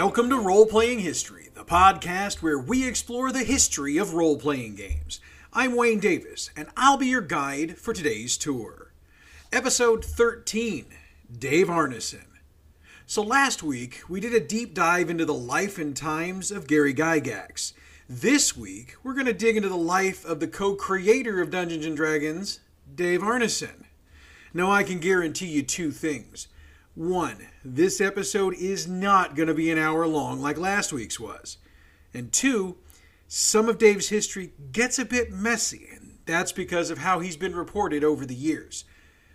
Welcome to Role Playing History, the podcast where we explore the history of role playing games. I'm Wayne Davis, and I'll be your guide for today's tour. Episode 13 Dave Arneson. So, last week we did a deep dive into the life and times of Gary Gygax. This week we're going to dig into the life of the co creator of Dungeons and Dragons, Dave Arneson. Now, I can guarantee you two things. One, this episode is not going to be an hour long like last week's was. And two, some of Dave's history gets a bit messy, and that's because of how he's been reported over the years.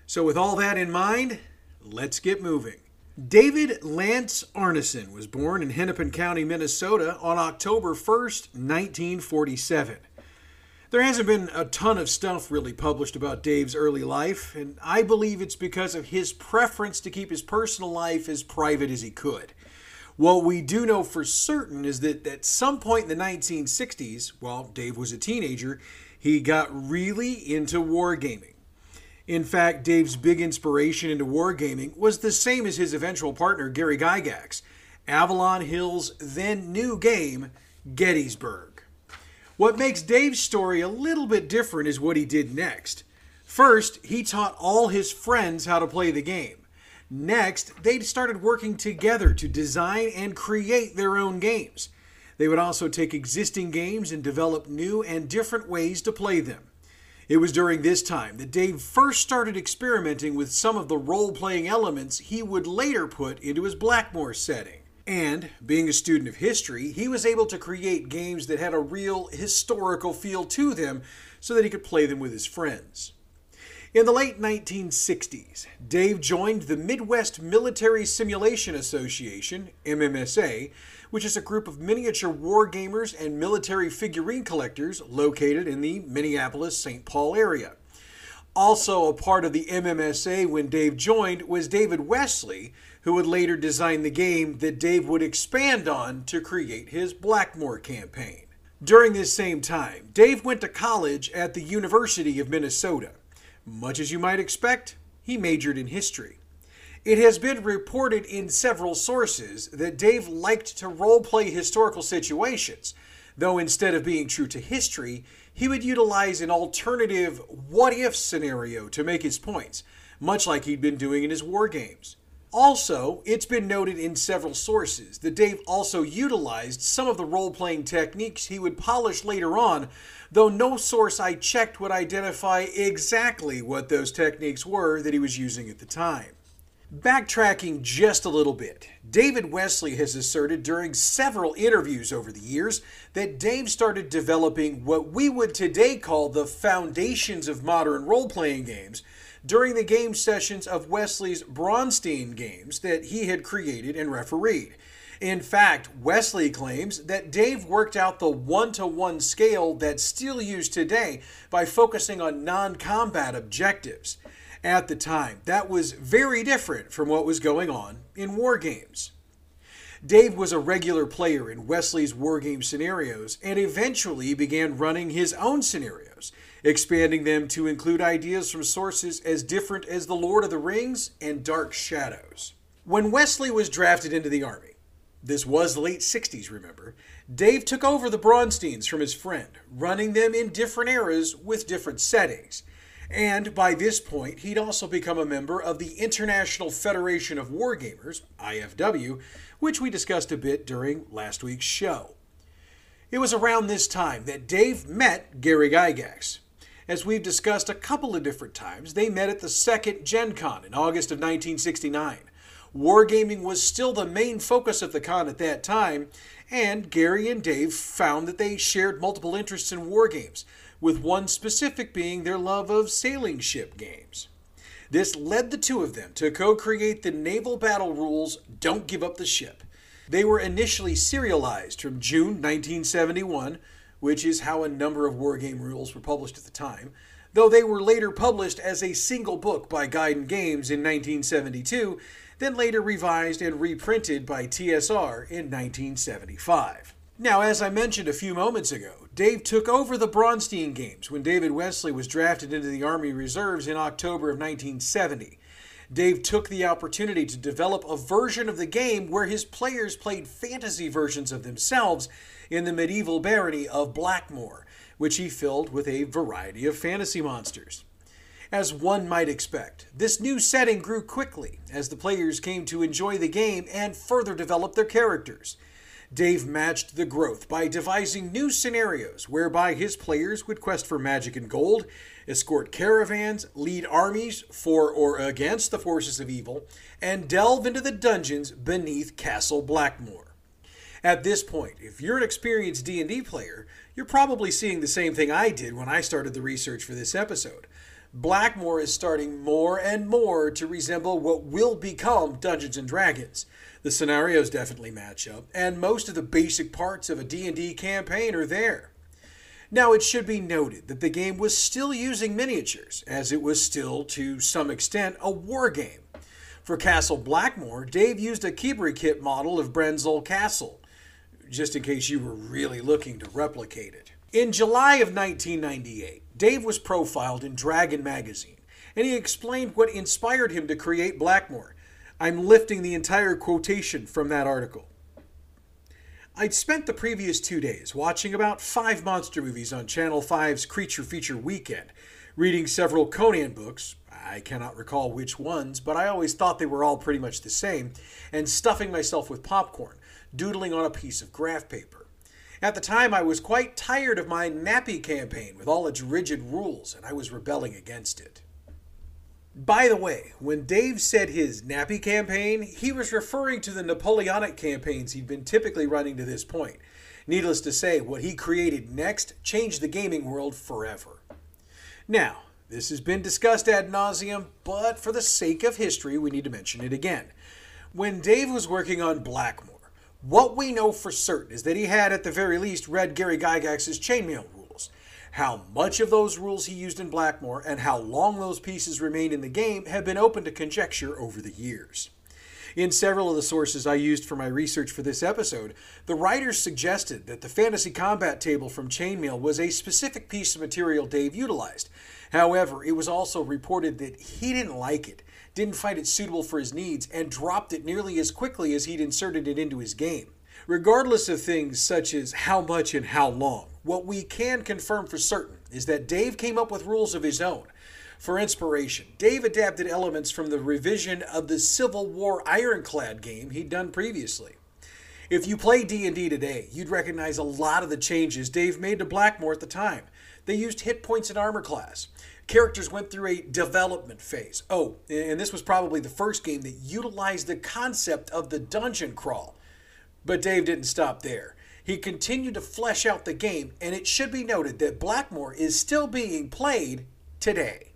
So, with all that in mind, let's get moving. David Lance Arneson was born in Hennepin County, Minnesota on October 1st, 1947. There hasn't been a ton of stuff really published about Dave's early life, and I believe it's because of his preference to keep his personal life as private as he could. What we do know for certain is that at some point in the 1960s, while Dave was a teenager, he got really into wargaming. In fact, Dave's big inspiration into wargaming was the same as his eventual partner, Gary Gygax Avalon Hill's then new game, Gettysburg. What makes Dave's story a little bit different is what he did next. First, he taught all his friends how to play the game. Next, they started working together to design and create their own games. They would also take existing games and develop new and different ways to play them. It was during this time that Dave first started experimenting with some of the role playing elements he would later put into his Blackmoor setting. And, being a student of history, he was able to create games that had a real historical feel to them so that he could play them with his friends. In the late 1960s, Dave joined the Midwest Military Simulation Association, MMSA, which is a group of miniature wargamers and military figurine collectors located in the Minneapolis St. Paul area. Also, a part of the MMSA when Dave joined was David Wesely, who would later design the game that Dave would expand on to create his Blackmoor campaign. During this same time, Dave went to college at the University of Minnesota. Much as you might expect, he majored in history. It has been reported in several sources that Dave liked to role-play historical situations, though instead of being true to history, he would utilize an alternative what if scenario to make his points, much like he'd been doing in his war games. Also, it's been noted in several sources that Dave also utilized some of the role playing techniques he would polish later on, though no source I checked would identify exactly what those techniques were that he was using at the time. Backtracking just a little bit, David Wesely has asserted during several interviews over the years that Dave started developing what we would today call the foundations of modern role playing games during the game sessions of Wesely's Braunstein games that he had created and refereed. In fact, Wesely claims that Dave worked out the one to one scale that's still used today by focusing on non combat objectives. At the time, that was very different from what was going on in war games. Dave was a regular player in Wesely's wargame scenarios and eventually began running his own scenarios expanding them to include ideas from sources as different as The Lord of the Rings and Dark Shadows. When Wesely was drafted into the Army, this was the late 60s, remember, Dave took over the Braunsteins from his friend, running them in different eras with different settings. And by this point, he'd also become a member of the International Federation of Wargamers, IFW, which we discussed a bit during last week's show. It was around this time that Dave met Gary Gygax, as we've discussed a couple of different times, they met at the second Gen Con in August of 1969. Wargaming was still the main focus of the con at that time, and Gary and Dave found that they shared multiple interests in wargames, with one specific being their love of sailing ship games. This led the two of them to co create the naval battle rules Don't Give Up the Ship. They were initially serialized from June 1971 which is how a number of wargame rules were published at the time, though they were later published as a single book by Guidon Games in 1972, then later revised and reprinted by TSR in 1975. Now, as I mentioned a few moments ago, Dave took over the Braunstein games when David Wesely was drafted into the Army Reserves in October of 1970. Dave took the opportunity to develop a version of the game where his players played fantasy versions of themselves in the medieval barony of Blackmoor, which he filled with a variety of fantasy monsters. As one might expect, this new setting grew quickly as the players came to enjoy the game and further develop their characters. Dave matched the growth by devising new scenarios whereby his players would quest for magic and gold, escort caravans, lead armies for or against the forces of evil, and delve into the dungeons beneath Castle Blackmoor. At this point, if you're an experienced D&D player, you're probably seeing the same thing I did when I started the research for this episode. Blackmoor is starting more and more to resemble what will become Dungeons and Dragons. The scenarios definitely match up, and most of the basic parts of a D&D campaign are there. Now, it should be noted that the game was still using miniatures, as it was still, to some extent, a war game. For Castle Blackmoor, Dave used a Kibri kit model of Branzoll Castle, just in case you were really looking to replicate it. In July of 1998, Dave was profiled in Dragon magazine, and he explained what inspired him to create Blackmoor, I'm lifting the entire quotation from that article. I'd spent the previous two days watching about five monster movies on Channel 5's Creature Feature Weekend, reading several Conan books, I cannot recall which ones, but I always thought they were all pretty much the same, and stuffing myself with popcorn, doodling on a piece of graph paper. At the time, I was quite tired of my nappy campaign with all its rigid rules, and I was rebelling against it. By the way, when Dave said his nappy campaign, he was referring to the Napoleonic campaigns he'd been typically running to this point. Needless to say, what he created next changed the gaming world forever. Now, this has been discussed ad nauseum, but for the sake of history, we need to mention it again. When Dave was working on Blackmoor, what we know for certain is that he had, at the very least, read Gary Gygax's chainmail rule. How much of those rules he used in Blackmoor and how long those pieces remain in the game have been open to conjecture over the years. In several of the sources I used for my research for this episode, the writers suggested that the fantasy combat table from Chainmail was a specific piece of material Dave utilized. However, it was also reported that he didn't like it, didn't find it suitable for his needs, and dropped it nearly as quickly as he'd inserted it into his game. Regardless of things such as how much and how long, what we can confirm for certain is that Dave came up with rules of his own. For inspiration, Dave adapted elements from the revision of the Civil War Ironclad game he'd done previously. If you play D&D today, you'd recognize a lot of the changes Dave made to Blackmoor at the time. They used hit points and armor class. Characters went through a development phase. Oh, and this was probably the first game that utilized the concept of the dungeon crawl. But Dave didn't stop there. He continued to flesh out the game, and it should be noted that Blackmoor is still being played today.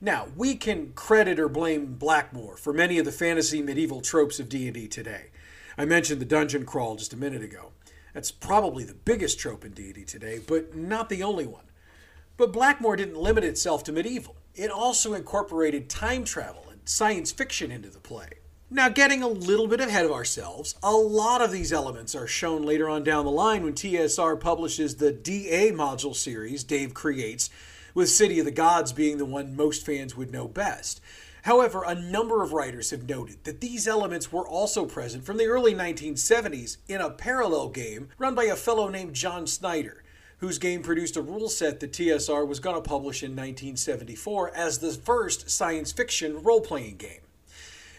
Now, we can credit or blame Blackmoor for many of the fantasy medieval tropes of D&D today. I mentioned the dungeon crawl just a minute ago. That's probably the biggest trope in D&D today, but not the only one. But Blackmoor didn't limit itself to medieval. It also incorporated time travel and science fiction into the play. Now, getting a little bit ahead of ourselves, a lot of these elements are shown later on down the line when TSR publishes the DA module series Dave creates, with City of the Gods being the one most fans would know best. However, a number of writers have noted that these elements were also present from the early 1970s in a parallel game run by a fellow named John Snider, whose game produced a rule set that TSR was going to publish in 1974 as the first science fiction role playing game.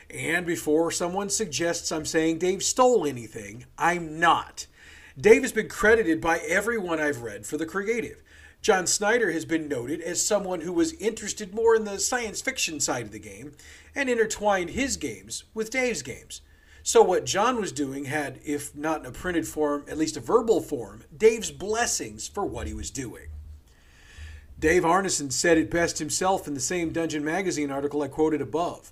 And before someone suggests I'm saying Dave stole anything, I'm not. Dave has been credited by everyone I've read for the creative. John Snider has been noted as someone who was interested more in the science fiction side of the game and intertwined his games with Dave's games. So, what John was doing had, if not in a printed form, at least a verbal form, Dave's blessings for what he was doing. Dave Arneson said it best himself in the same Dungeon Magazine article I quoted above.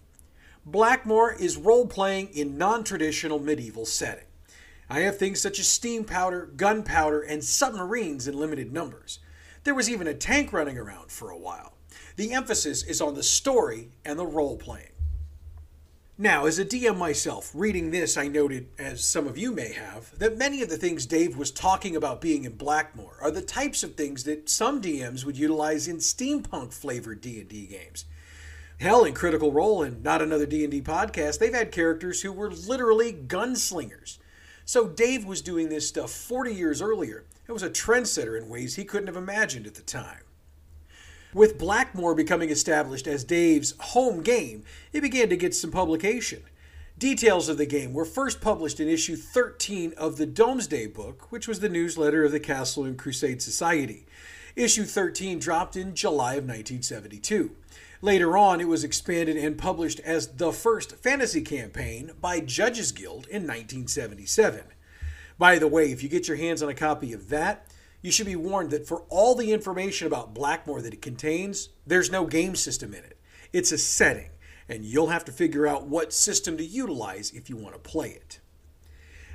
Blackmoor is role playing in non traditional medieval setting. I have things such as steam powder, gunpowder, and submarines in limited numbers. There was even a tank running around for a while. The emphasis is on the story and the role playing. Now, as a DM myself, reading this, I noted, as some of you may have, that many of the things Dave was talking about being in Blackmoor are the types of things that some DMs would utilize in steampunk flavored D&D games. Hell, in Critical Role and Not Another D&D podcast, they've had characters who were literally gunslingers. So Dave was doing this stuff 40 years earlier. It was a trendsetter in ways he couldn't have imagined at the time. With Blackmoor becoming established as Dave's home game, it began to get some publication. Details of the game were first published in issue 13 of the Domesday Book, which was the newsletter of the Castle and Crusade Society. Issue 13 dropped in July of 1972. Later on, it was expanded and published as the first fantasy campaign by Judges Guild in 1977. By the way, if you get your hands on a copy of that, you should be warned that for all the information about Blackmoor that it contains, there's no game system in it. It's a setting, and you'll have to figure out what system to utilize if you want to play it.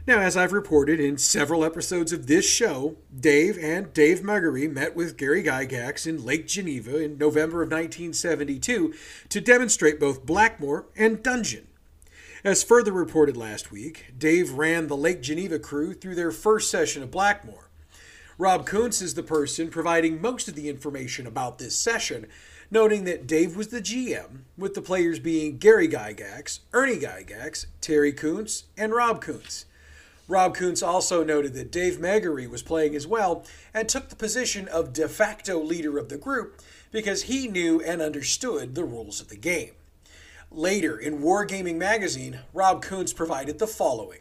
Now, as I've reported in several episodes of this show, Dave and Dave Megarry met with Gary Gygax in Lake Geneva in November of 1972 to demonstrate both Blackmoor and Dungeon. As further reported last week, Dave ran the Lake Geneva crew through their first session of Blackmoor. Rob Kuntz is the person providing most of the information about this session, noting that Dave was the GM, with the players being Gary Gygax, Ernie Gygax, Terry Kuntz, and Rob Kuntz. Rob Kuntz also noted that Dave Megarry was playing as well and took the position of de facto leader of the group because he knew and understood the rules of the game. Later, in Wargaming magazine, Rob Kuntz provided the following.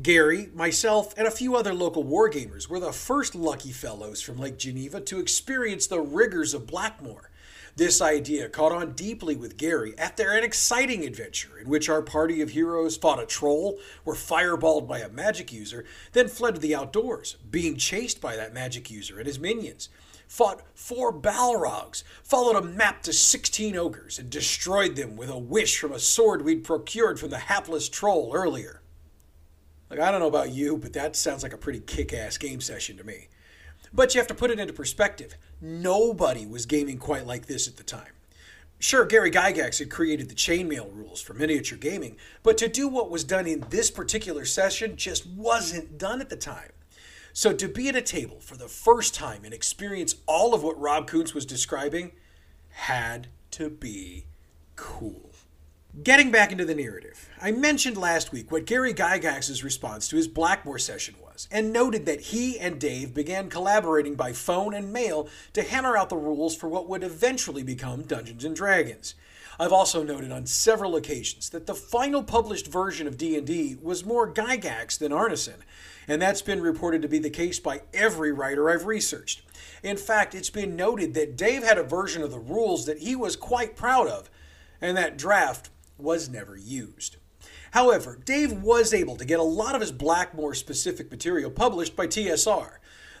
Gary, myself, and a few other local wargamers were the first lucky fellows from Lake Geneva to experience the rigors of Blackmoor. This idea caught on deeply with Gary after an exciting adventure in which our party of heroes fought a troll, were fireballed by a magic user, then fled to the outdoors, being chased by that magic user and his minions. Fought four Balrogs, followed a map to 16 ogres, and destroyed them with a wish from a sword we'd procured from the hapless troll earlier. Like, I don't know about you, but that sounds like a pretty kick ass game session to me. But you have to put it into perspective. Nobody was gaming quite like this at the time. Sure, Gary Gygax had created the chainmail rules for miniature gaming, but to do what was done in this particular session just wasn't done at the time. So to be at a table for the first time and experience all of what Rob Kuntz was describing had to be cool. Getting back into the narrative, I mentioned last week what Gary Gygax's response to his Blackmoor session was, and noted that he and Dave began collaborating by phone and mail to hammer out the rules for what would eventually become Dungeons and Dragons. I've also noted on several occasions that the final published version of D&D was more Gygax than Arneson, and that's been reported to be the case by every writer I've researched. In fact, it's been noted that Dave had a version of the rules that he was quite proud of, and that draft was never used. However, Dave was able to get a lot of his Blackmoor specific material published by TSR.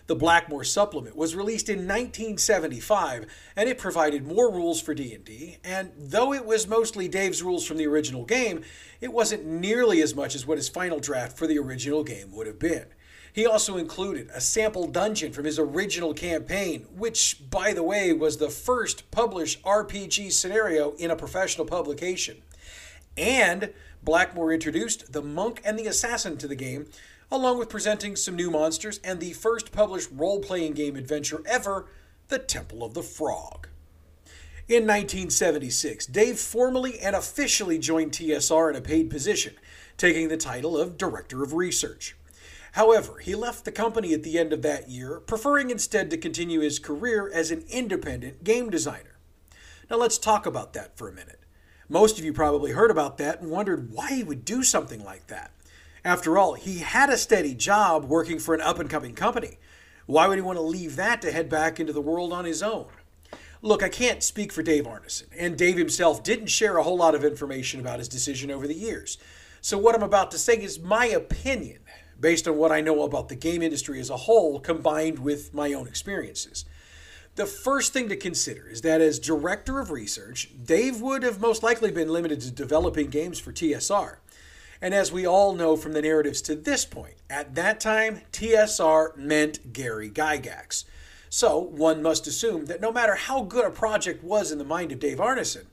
The Blackmoor supplement was released in 1975 and it provided more rules for D&D, and though it was mostly Dave's rules from the original game, it wasn't nearly as much as what his final draft for the original game would have been. He also included a sample dungeon from his original campaign, which, by the way, was the first published RPG scenario in a professional publication. And Blackmoor introduced the monk and the assassin to the game, along with presenting some new monsters and the first published role playing game adventure ever, The Temple of the Frog. In 1976, Dave formally and officially joined TSR in a paid position, taking the title of Director of Research. However, he left the company at the end of that year, preferring instead to continue his career as an independent game designer. Now let's talk about that for a minute. Most of you probably heard about that and wondered why he would do something like that. After all, he had a steady job working for an up and coming company. Why would he want to leave that to head back into the world on his own? Look, I can't speak for Dave Arneson, and Dave himself didn't share a whole lot of information about his decision over the years. So, what I'm about to say is my opinion, based on what I know about the game industry as a whole, combined with my own experiences. The first thing to consider is that as director of research, Dave would have most likely been limited to developing games for TSR. And as we all know from the narratives to this point, at that time, TSR meant Gary Gygax. So one must assume that no matter how good a project was in the mind of Dave Arneson,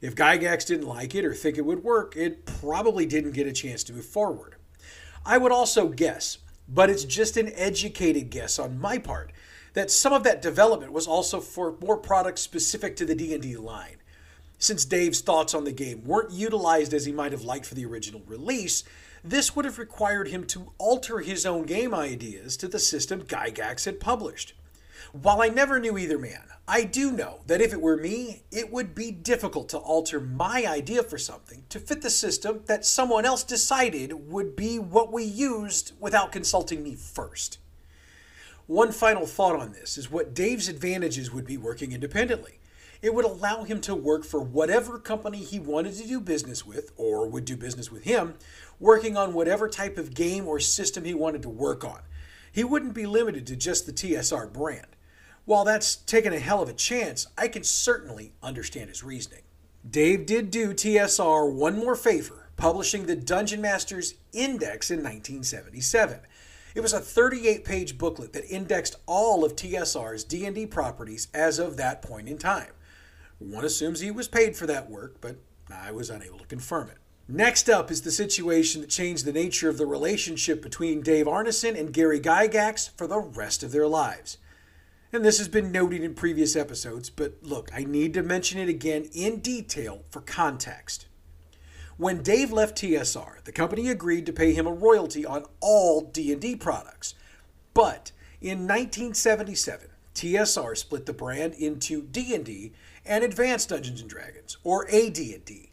if Gygax didn't like it or think it would work, it probably didn't get a chance to move forward. I would also guess, but it's just an educated guess on my part, that some of that development was also for more products specific to the D&D line. Since Dave's thoughts on the game weren't utilized as he might have liked for the original release, this would have required him to alter his own game ideas to the system Gygax had published. While I never knew either man, I do know that if it were me, it would be difficult to alter my idea for something to fit the system that someone else decided would be what we used without consulting me first. One final thought on this is what Dave's advantages would be working independently. It would allow him to work for whatever company he wanted to do business with, or would do business with him, working on whatever type of game or system he wanted to work on. He wouldn't be limited to just the TSR brand. While that's taken a hell of a chance, I can certainly understand his reasoning. Dave did do TSR one more favor, publishing the Dungeon Master's Index in 1977. It was a 38-page booklet that indexed all of TSR's D&D properties as of that point in time. One assumes he was paid for that work, but I was unable to confirm it. Next up is the situation that changed the nature of the relationship between Dave Arneson and Gary Gygax for the rest of their lives and this has been noted in previous episodes, but look, I need to mention it again in detail for context. When Dave left TSR, the company agreed to pay him a royalty on all D&D products. But in 1977, TSR split the brand into D&D and Advanced Dungeons and Dragons, or AD&D.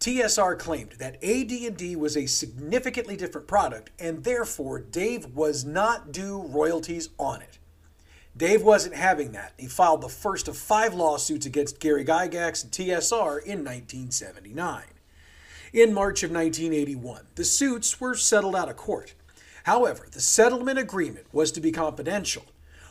TSR claimed that AD&D was a significantly different product and therefore Dave was not due royalties on it. Dave wasn't having that. He filed the first of five lawsuits against Gary Gygax and TSR in 1979. In March of 1981, the suits were settled out of court. However, the settlement agreement was to be confidential.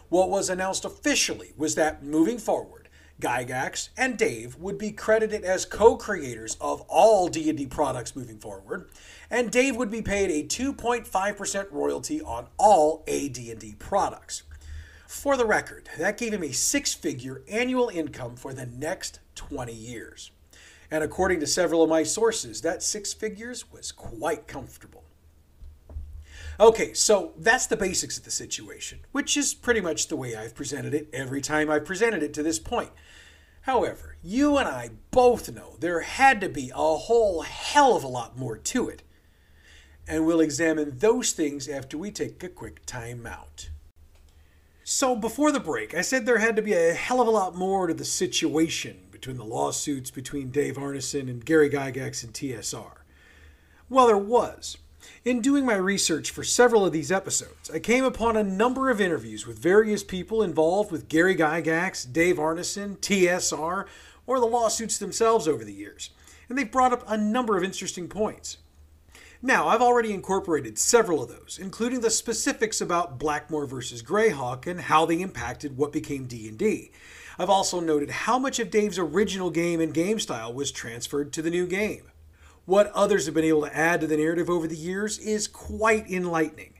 What was announced officially was that moving forward, Gygax and Dave would be credited as co-creators of all D&D products moving forward, and Dave would be paid a 2.5% royalty on all AD&D products. For the record, that gave him a six figure annual income for the next 20 years. And according to several of my sources, that six figures was quite comfortable. Okay, so that's the basics of the situation, which is pretty much the way I've presented it every time I've presented it to this point. However, you and I both know there had to be a whole hell of a lot more to it. And we'll examine those things after we take a quick time out. So, before the break, I said there had to be a hell of a lot more to the situation between the lawsuits between Dave Arneson and Gary Gygax and TSR. Well, there was. In doing my research for several of these episodes, I came upon a number of interviews with various people involved with Gary Gygax, Dave Arneson, TSR, or the lawsuits themselves over the years, and they've brought up a number of interesting points. Now, I've already incorporated several of those, including the specifics about Blackmoor versus Greyhawk and how they impacted what became D&D. I've also noted how much of Dave's original game and game style was transferred to the new game. What others have been able to add to the narrative over the years is quite enlightening.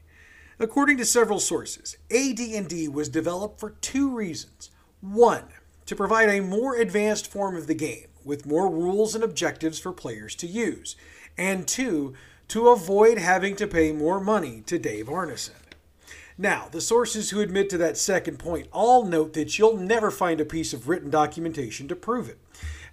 According to several sources, AD&D was developed for two reasons. One, to provide a more advanced form of the game with more rules and objectives for players to use, and two, to avoid having to pay more money to Dave Arneson. Now, the sources who admit to that second point all note that you'll never find a piece of written documentation to prove it.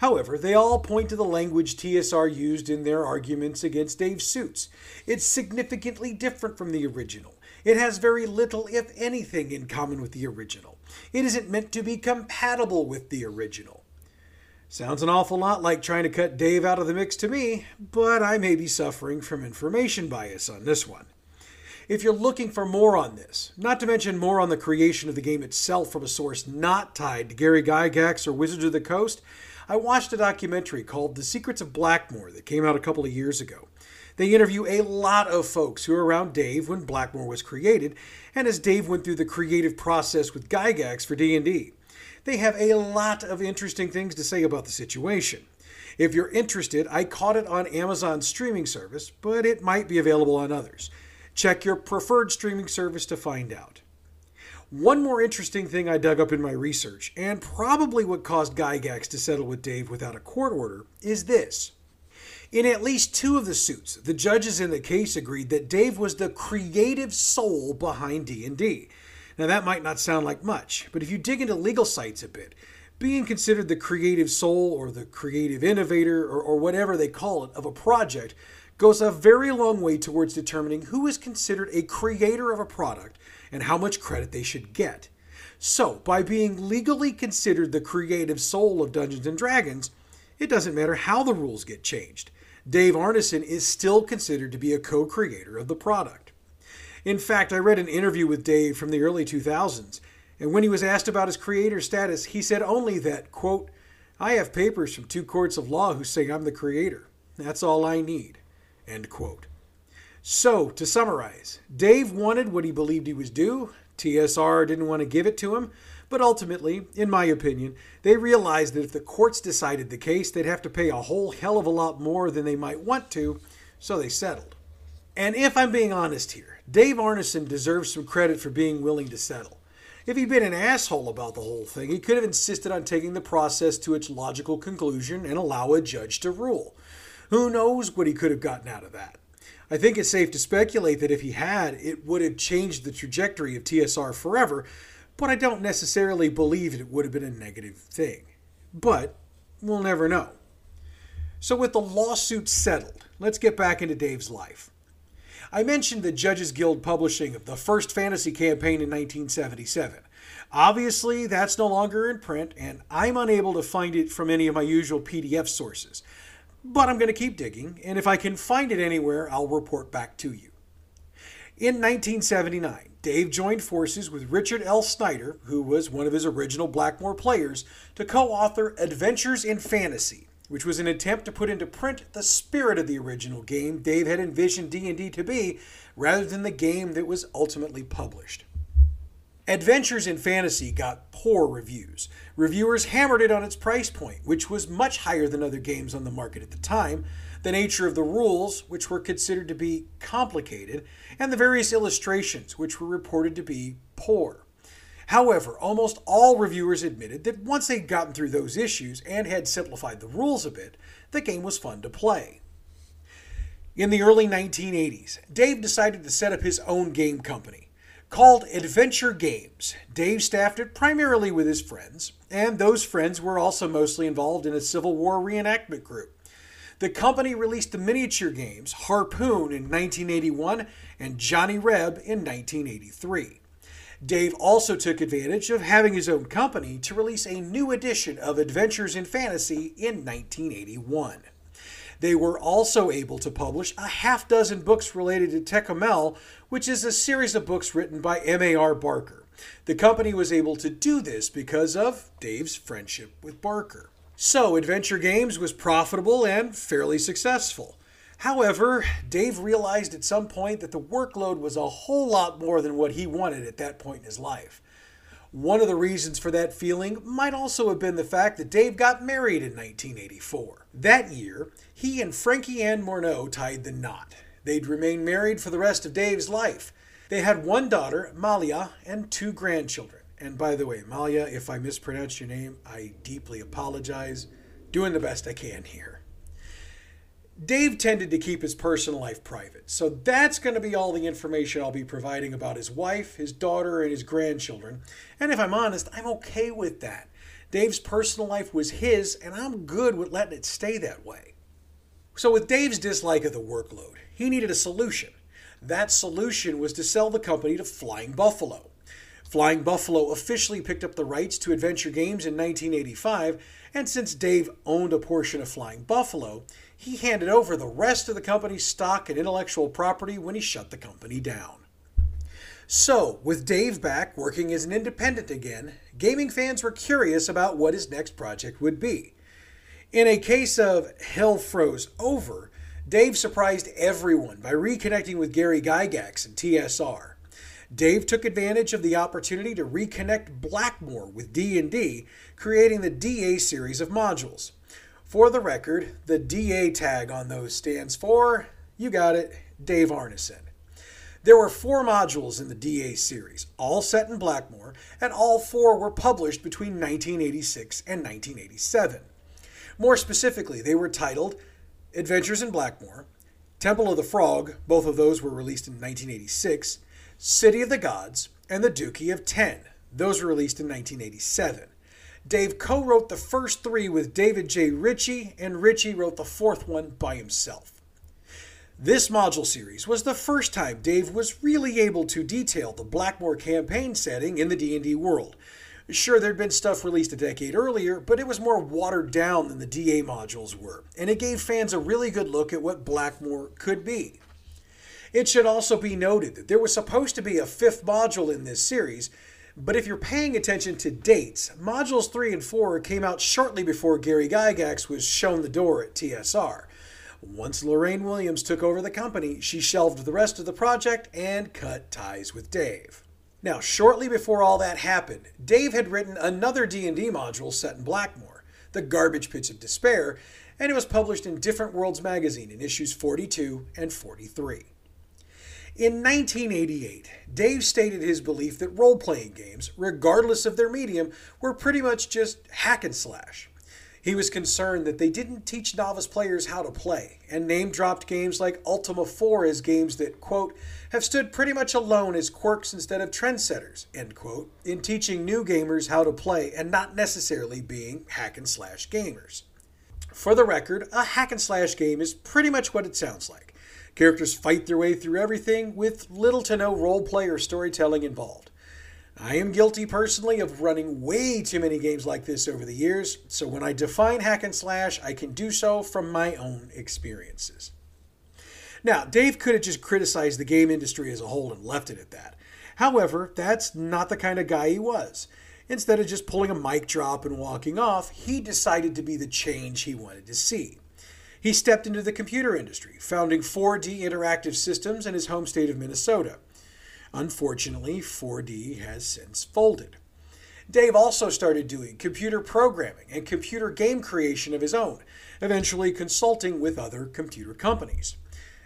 However, they all point to the language TSR used in their arguments against Dave's suits. It's significantly different from the original. It has very little, if anything, in common with the original. It isn't meant to be compatible with the original. Sounds an awful lot like trying to cut Dave out of the mix to me, but I may be suffering from information bias on this one. If you're looking for more on this, not to mention more on the creation of the game itself from a source not tied to Gary Gygax or Wizards of the Coast, I watched a documentary called The Secrets of Blackmoor that came out a couple of years ago. They interview a lot of folks who were around Dave when Blackmoor was created, and as Dave went through the creative process with Gygax for D&D. They have a lot of interesting things to say about the situation. If you're interested, I caught it on Amazon's streaming service, but it might be available on others. Check your preferred streaming service to find out. One more interesting thing I dug up in my research, and probably what caused Gygax to settle with Dave without a court order, is this. In at least two of the suits, the judges in the case agreed that Dave was the creative soul behind D&D. Now, that might not sound like much, but if you dig into legal sites a bit, Being considered the creative soul or the creative innovator or, or whatever they call it of a project goes a very long way towards determining who is considered a creator of a product and how much credit they should get. So, by being legally considered the creative soul of Dungeons and Dragons, it doesn't matter how the rules get changed. Dave Arneson is still considered to be a co creator of the product. In fact, I read an interview with Dave from the early 2000s, and when he was asked about his creator status, he said only that, quote, I have papers from two courts of law who say I'm the creator. That's all I need. End quote. So, to summarize, Dave wanted what he believed he was due. TSR didn't want to give it to him, but ultimately, in my opinion, they realized that if the courts decided the case, they'd have to pay a whole hell of a lot more than they might want to, so they settled. And if I'm being honest here, Dave Arneson deserves some credit for being willing to settle. If he'd been an asshole about the whole thing, he could have insisted on taking the process to its logical conclusion and allow a judge to rule. Who knows what he could have gotten out of that? I think it's safe to speculate that if he had, it would have changed the trajectory of TSR forever, but I don't necessarily believe it would have been a negative thing. But we'll never know. So, with the lawsuit settled, let's get back into Dave's life. I mentioned the Judges Guild publishing of the first fantasy campaign in 1977. Obviously, that's no longer in print, and I'm unable to find it from any of my usual PDF sources. But I'm going to keep digging, and if I can find it anywhere, I'll report back to you. In 1979, Dave joined forces with Richard L. Snider, who was one of his original Blackmoor players, to co-author Adventures in Fantasy, which was an attempt to put into print the spirit of the original game Dave had envisioned D&D to be, rather than the game that was ultimately published. Adventures in Fantasy got poor reviews. Reviewers hammered it on its price point, which was much higher than other games on the market at the time, the nature of the rules, which were considered to be complicated, and the various illustrations, which were reported to be poor. However, almost all reviewers admitted that once they'd gotten through those issues and had simplified the rules a bit, the game was fun to play. In the early 1980s, Dave decided to set up his own game company. Called Adventure Games, Dave staffed it primarily with his friends, and those friends were also mostly involved in a Civil War reenactment group. The company released the miniature games Harpoon in 1981 and Johnny Reb in 1983. Dave also took advantage of having his own company to release a new edition of Adventures in Fantasy in 1981. They were also able to publish a half dozen books related to Tékumel, which is a series of books written by M.A.R. Barker. The company was able to do this because of Dave's friendship with Barker. So, Adventure Games was profitable and fairly successful. However, Dave realized at some point that the workload was a whole lot more than what he wanted at that point in his life. One of the reasons for that feeling might also have been the fact that Dave got married in 1984. That year, he and Frankie Ann Morneau tied the knot. They'd remain married for the rest of Dave's life. They had one daughter, Malia, and two grandchildren. And by the way, Malia, if I mispronounced your name, I deeply apologize. Doing the best I can here. Dave tended to keep his personal life private, so that's going to be all the information I'll be providing about his wife, his daughter, and his grandchildren. And if I'm honest, I'm okay with that. Dave's personal life was his, and I'm good with letting it stay that way. So, with Dave's dislike of the workload, he needed a solution. That solution was to sell the company to Flying Buffalo. Flying Buffalo officially picked up the rights to Adventure Games in 1985, and since Dave owned a portion of Flying Buffalo, he handed over the rest of the company's stock and intellectual property when he shut the company down. So, with Dave back working as an independent again, gaming fans were curious about what his next project would be. In a case of hell froze over, Dave surprised everyone by reconnecting with Gary Gygax and TSR. Dave took advantage of the opportunity to reconnect Blackmoor with D&D, creating the DA series of modules. For the record, the DA tag on those stands for, you got it, Dave Arneson. There were four modules in the DA series, all set in Blackmoor, and all four were published between 1986 and 1987. More specifically, they were titled Adventures in Blackmoor, Temple of the Frog, both of those were released in 1986, City of the Gods, and The Duchy of Ten, those were released in 1987. Dave co wrote the first three with David J. Ritchie, and Ritchie wrote the fourth one by himself. This module series was the first time Dave was really able to detail the Blackmoor campaign setting in the D&D world. Sure, there'd been stuff released a decade earlier, but it was more watered down than the DA modules were, and it gave fans a really good look at what Blackmoor could be. It should also be noted that there was supposed to be a fifth module in this series, but if you're paying attention to dates, modules 3 and 4 came out shortly before Gary Gygax was shown the door at TSR. Once Lorraine Williams took over the company, she shelved the rest of the project and cut ties with Dave. Now, shortly before all that happened, Dave had written another D&D module set in Blackmoor, The Garbage Pits of Despair, and it was published in Different Worlds magazine in issues 42 and 43. In 1988, Dave stated his belief that role playing games, regardless of their medium, were pretty much just hack and slash. He was concerned that they didn't teach novice players how to play, and name dropped games like Ultima 4 as games that, quote, have stood pretty much alone as quirks instead of trendsetters, end quote, in teaching new gamers how to play and not necessarily being hack and slash gamers. For the record, a hack and slash game is pretty much what it sounds like. Characters fight their way through everything with little to no role play or storytelling involved. I am guilty personally of running way too many games like this over the years, so when I define hack and slash, I can do so from my own experiences. Now, Dave could have just criticized the game industry as a whole and left it at that. However, that's not the kind of guy he was. Instead of just pulling a mic drop and walking off, he decided to be the change he wanted to see. He stepped into the computer industry, founding 4D Interactive Systems in his home state of Minnesota. Unfortunately, 4D has since folded. Dave also started doing computer programming and computer game creation of his own, eventually consulting with other computer companies.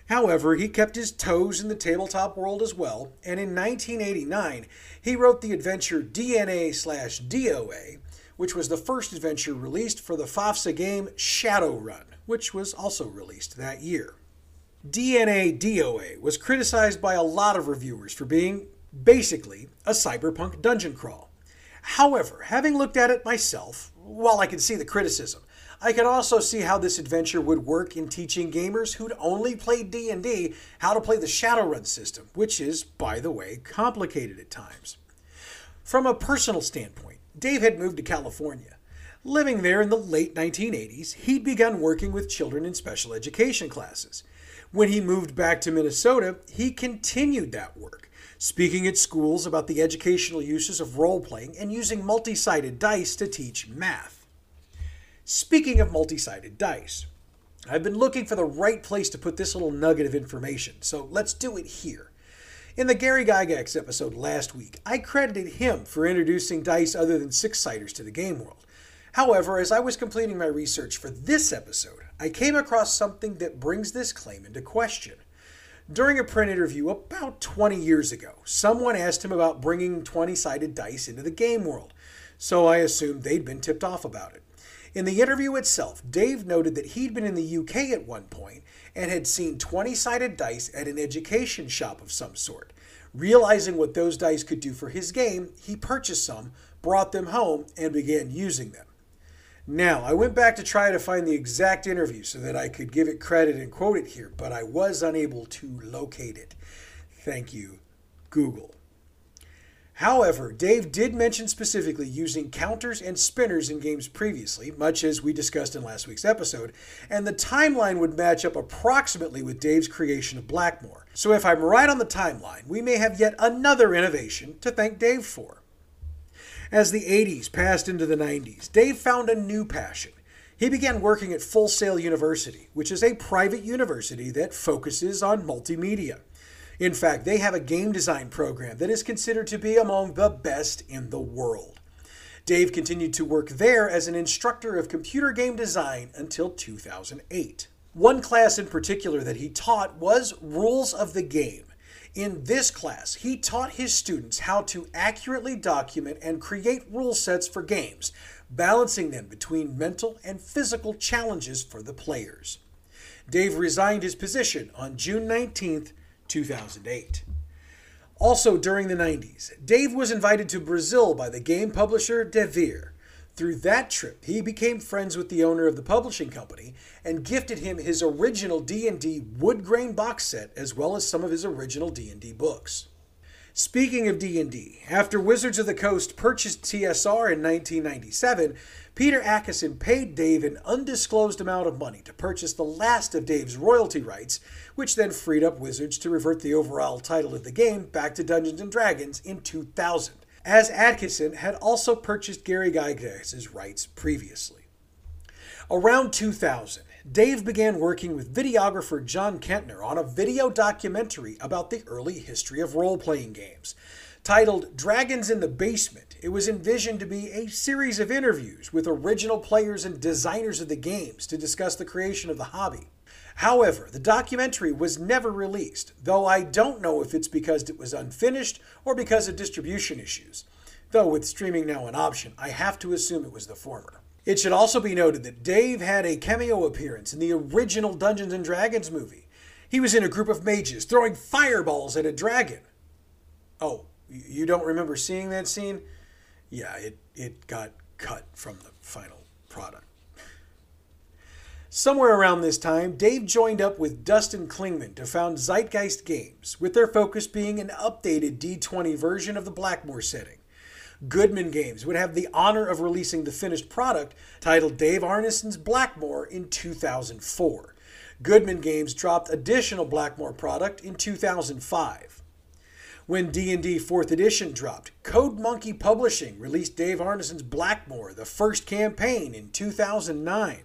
However, he kept his toes in the tabletop world as well, and in 1989, he wrote the adventure DNA slash DOA, which was the first adventure released for the FASA game Shadowrun, which was also released that year. DNA DOA was criticized by a lot of reviewers for being basically a cyberpunk dungeon crawl. However, having looked at it myself, while I can see the criticism, I can also see how this adventure would work in teaching gamers who'd only played D&D how to play the Shadowrun system, which is, by the way, complicated at times. From a personal standpoint, Dave had moved to California. Living there in the late 1980s, he'd begun working with children in special education classes. When he moved back to Minnesota, he continued that work, speaking at schools about the educational uses of role playing and using multi sided dice to teach math. Speaking of multi sided dice, I've been looking for the right place to put this little nugget of information, so let's do it here. In the Gary Gygax episode last week, I credited him for introducing dice other than six siders to the game world. However, as I was completing my research for this episode, I came across something that brings this claim into question. During a print interview about 20 years ago, someone asked him about bringing 20 sided dice into the game world, so I assumed they'd been tipped off about it. In the interview itself, Dave noted that he'd been in the UK at one point and had seen 20 sided dice at an education shop of some sort. Realizing what those dice could do for his game, he purchased some, brought them home, and began using them. Now, I went back to try to find the exact interview so that I could give it credit and quote it here, but I was unable to locate it. Thank you, Google. However, Dave did mention specifically using counters and spinners in games previously, much as we discussed in last week's episode, and the timeline would match up approximately with Dave's creation of Blackmoor. So if I'm right on the timeline, we may have yet another innovation to thank Dave for. As the 80s passed into the 90s, Dave found a new passion. He began working at Full Sail University, which is a private university that focuses on multimedia. In fact, they have a game design program that is considered to be among the best in the world. Dave continued to work there as an instructor of computer game design until 2008. One class in particular that he taught was Rules of the Game. In this class, he taught his students how to accurately document and create rule sets for games, balancing them between mental and physical challenges for the players. Dave resigned his position on June 19, 2008. Also during the 90s, Dave was invited to Brazil by the game publisher Devir. Through that trip, he became friends with the owner of the publishing company and gifted him his original D&D wood grain box set as well as some of his original D&D books. Speaking of D&D, after Wizards of the Coast purchased TSR in 1997, Peter Adkison paid Dave an undisclosed amount of money to purchase the last of Dave's royalty rights, which then freed up Wizards to revert the overall title of the game back to Dungeons and Dragons in 2000, as Atkinson had also purchased Gary Gygax's rights previously. Around 2000, Dave began working with videographer John Kentner on a video documentary about the early history of role playing games. Titled Dragons in the Basement, it was envisioned to be a series of interviews with original players and designers of the games to discuss the creation of the hobby. However, the documentary was never released, though I don't know if it's because it was unfinished or because of distribution issues. Though with streaming now an option, I have to assume it was the former. It should also be noted that Dave had a cameo appearance in the original Dungeons and Dragons movie. He was in a group of mages throwing fireballs at a dragon. Oh, you don't remember seeing that scene? Yeah, it, it got cut from the final product. Somewhere around this time, Dave joined up with Dustin Clingman to found Zeitgeist Games, with their focus being an updated D20 version of the Blackmoor setting. Goodman Games would have the honor of releasing the finished product titled Dave Arneson's Blackmoor in 2004. Goodman Games dropped additional Blackmoor product in 2005. When D&D 4th edition dropped, Code Monkey Publishing released Dave Arneson's Blackmoor, the first campaign in 2009.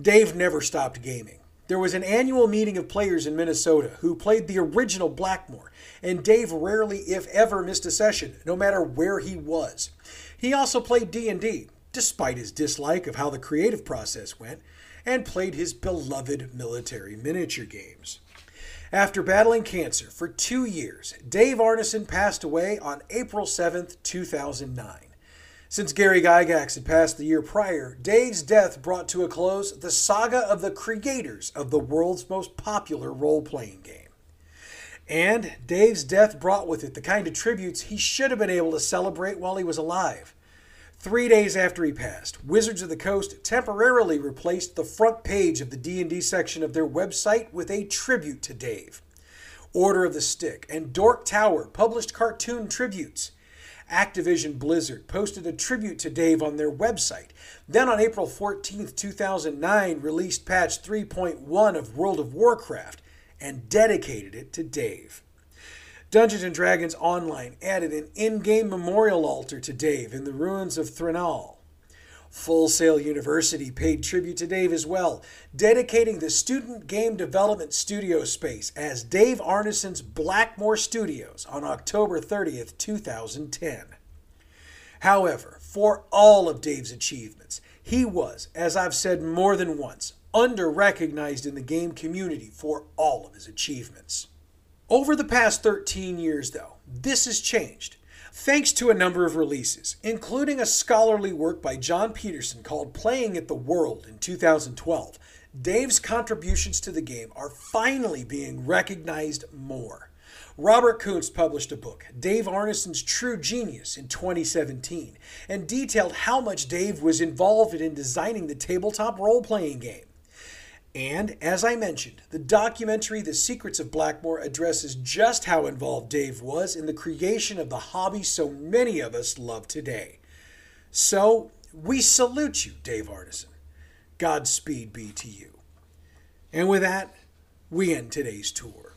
Dave never stopped gaming. There was an annual meeting of players in Minnesota who played the original Blackmoor, and Dave rarely, if ever, missed a session, no matter where he was. He also played D&D, despite his dislike of how the creative process went, and played his beloved military miniature games. After battling cancer for two years, Dave Arneson passed away on April 7, 2009. Since Gary Gygax had passed the year prior, Dave's death brought to a close the saga of the creators of the world's most popular role playing game. And Dave's death brought with it the kind of tributes he should have been able to celebrate while he was alive. Three days after he passed, Wizards of the Coast temporarily replaced the front page of the D&D section of their website with a tribute to Dave. Order of the Stick and Dork Tower published cartoon tributes. Activision Blizzard posted a tribute to Dave on their website. Then on April 14, 2009, released patch 3.1 of World of Warcraft and dedicated it to Dave. Dungeons and Dragons Online added an in-game memorial altar to Dave in the ruins of Threnal. Full Sail University paid tribute to Dave as well, dedicating the Student Game Development Studio space as Dave Arneson's Blackmoor Studios on October 30th, 2010. However, for all of Dave's achievements, he was, as I've said more than once, under recognized in the game community for all of his achievements. Over the past 13 years, though, this has changed thanks to a number of releases, including a scholarly work by Jon Peterson called Playing at the World in 2012. Dave's contributions to the game are finally being recognized more. Robert Kuntz published a book, Dave Arneson's True Genius, in 2017, and detailed how much Dave was involved in designing the tabletop role playing game. And, as I mentioned, the documentary The Secrets of Blackmoor addresses just how involved Dave was in the creation of the hobby so many of us love today. So, we salute you, Dave Arneson. Godspeed be to you. And with that, we end today's tour.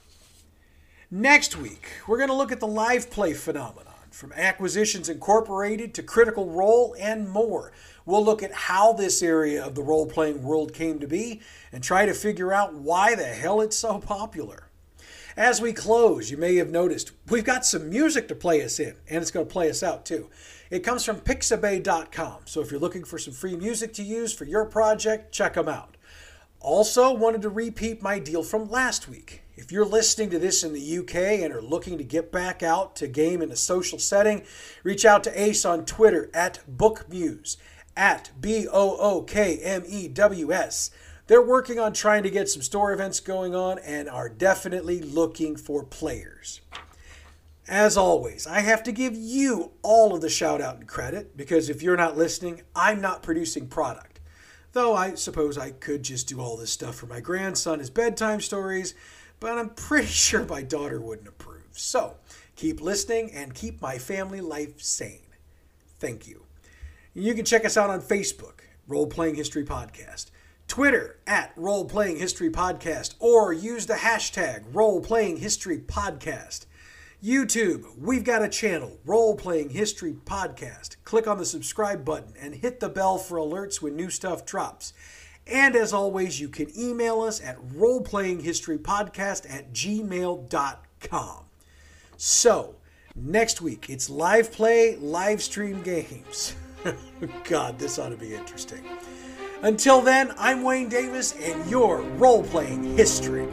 Next week, we're going to look at the live play phenomenon, from Acquisitions Incorporated to Critical Role and more. We'll look at how this area of the role playing world came to be and try to figure out why the hell it's so popular. As we close, you may have noticed we've got some music to play us in, and it's going to play us out too. It comes from pixabay.com, so if you're looking for some free music to use for your project, check them out. Also, wanted to repeat my deal from last week. If you're listening to this in the UK and are looking to get back out to game in a social setting, reach out to Ace on Twitter at BookMews at B O O K M E W S. They're working on trying to get some store events going on and are definitely looking for players. As always, I have to give you all of the shout out and credit because if you're not listening, I'm not producing product. Though I suppose I could just do all this stuff for my grandson as bedtime stories, but I'm pretty sure my daughter wouldn't approve. So keep listening and keep my family life sane. Thank you. You can check us out on Facebook, Role Playing History Podcast, Twitter at Role Playing History Podcast, or use the hashtag Role Playing History Podcast. YouTube, we've got a channel, Role Playing History Podcast. Click on the subscribe button and hit the bell for alerts when new stuff drops. And as always, you can email us at roleplayinghistorypodcast at gmail.com. So, next week, it's live play, live stream games. God, this ought to be interesting. Until then, I'm Wayne Davis, and you're role playing history.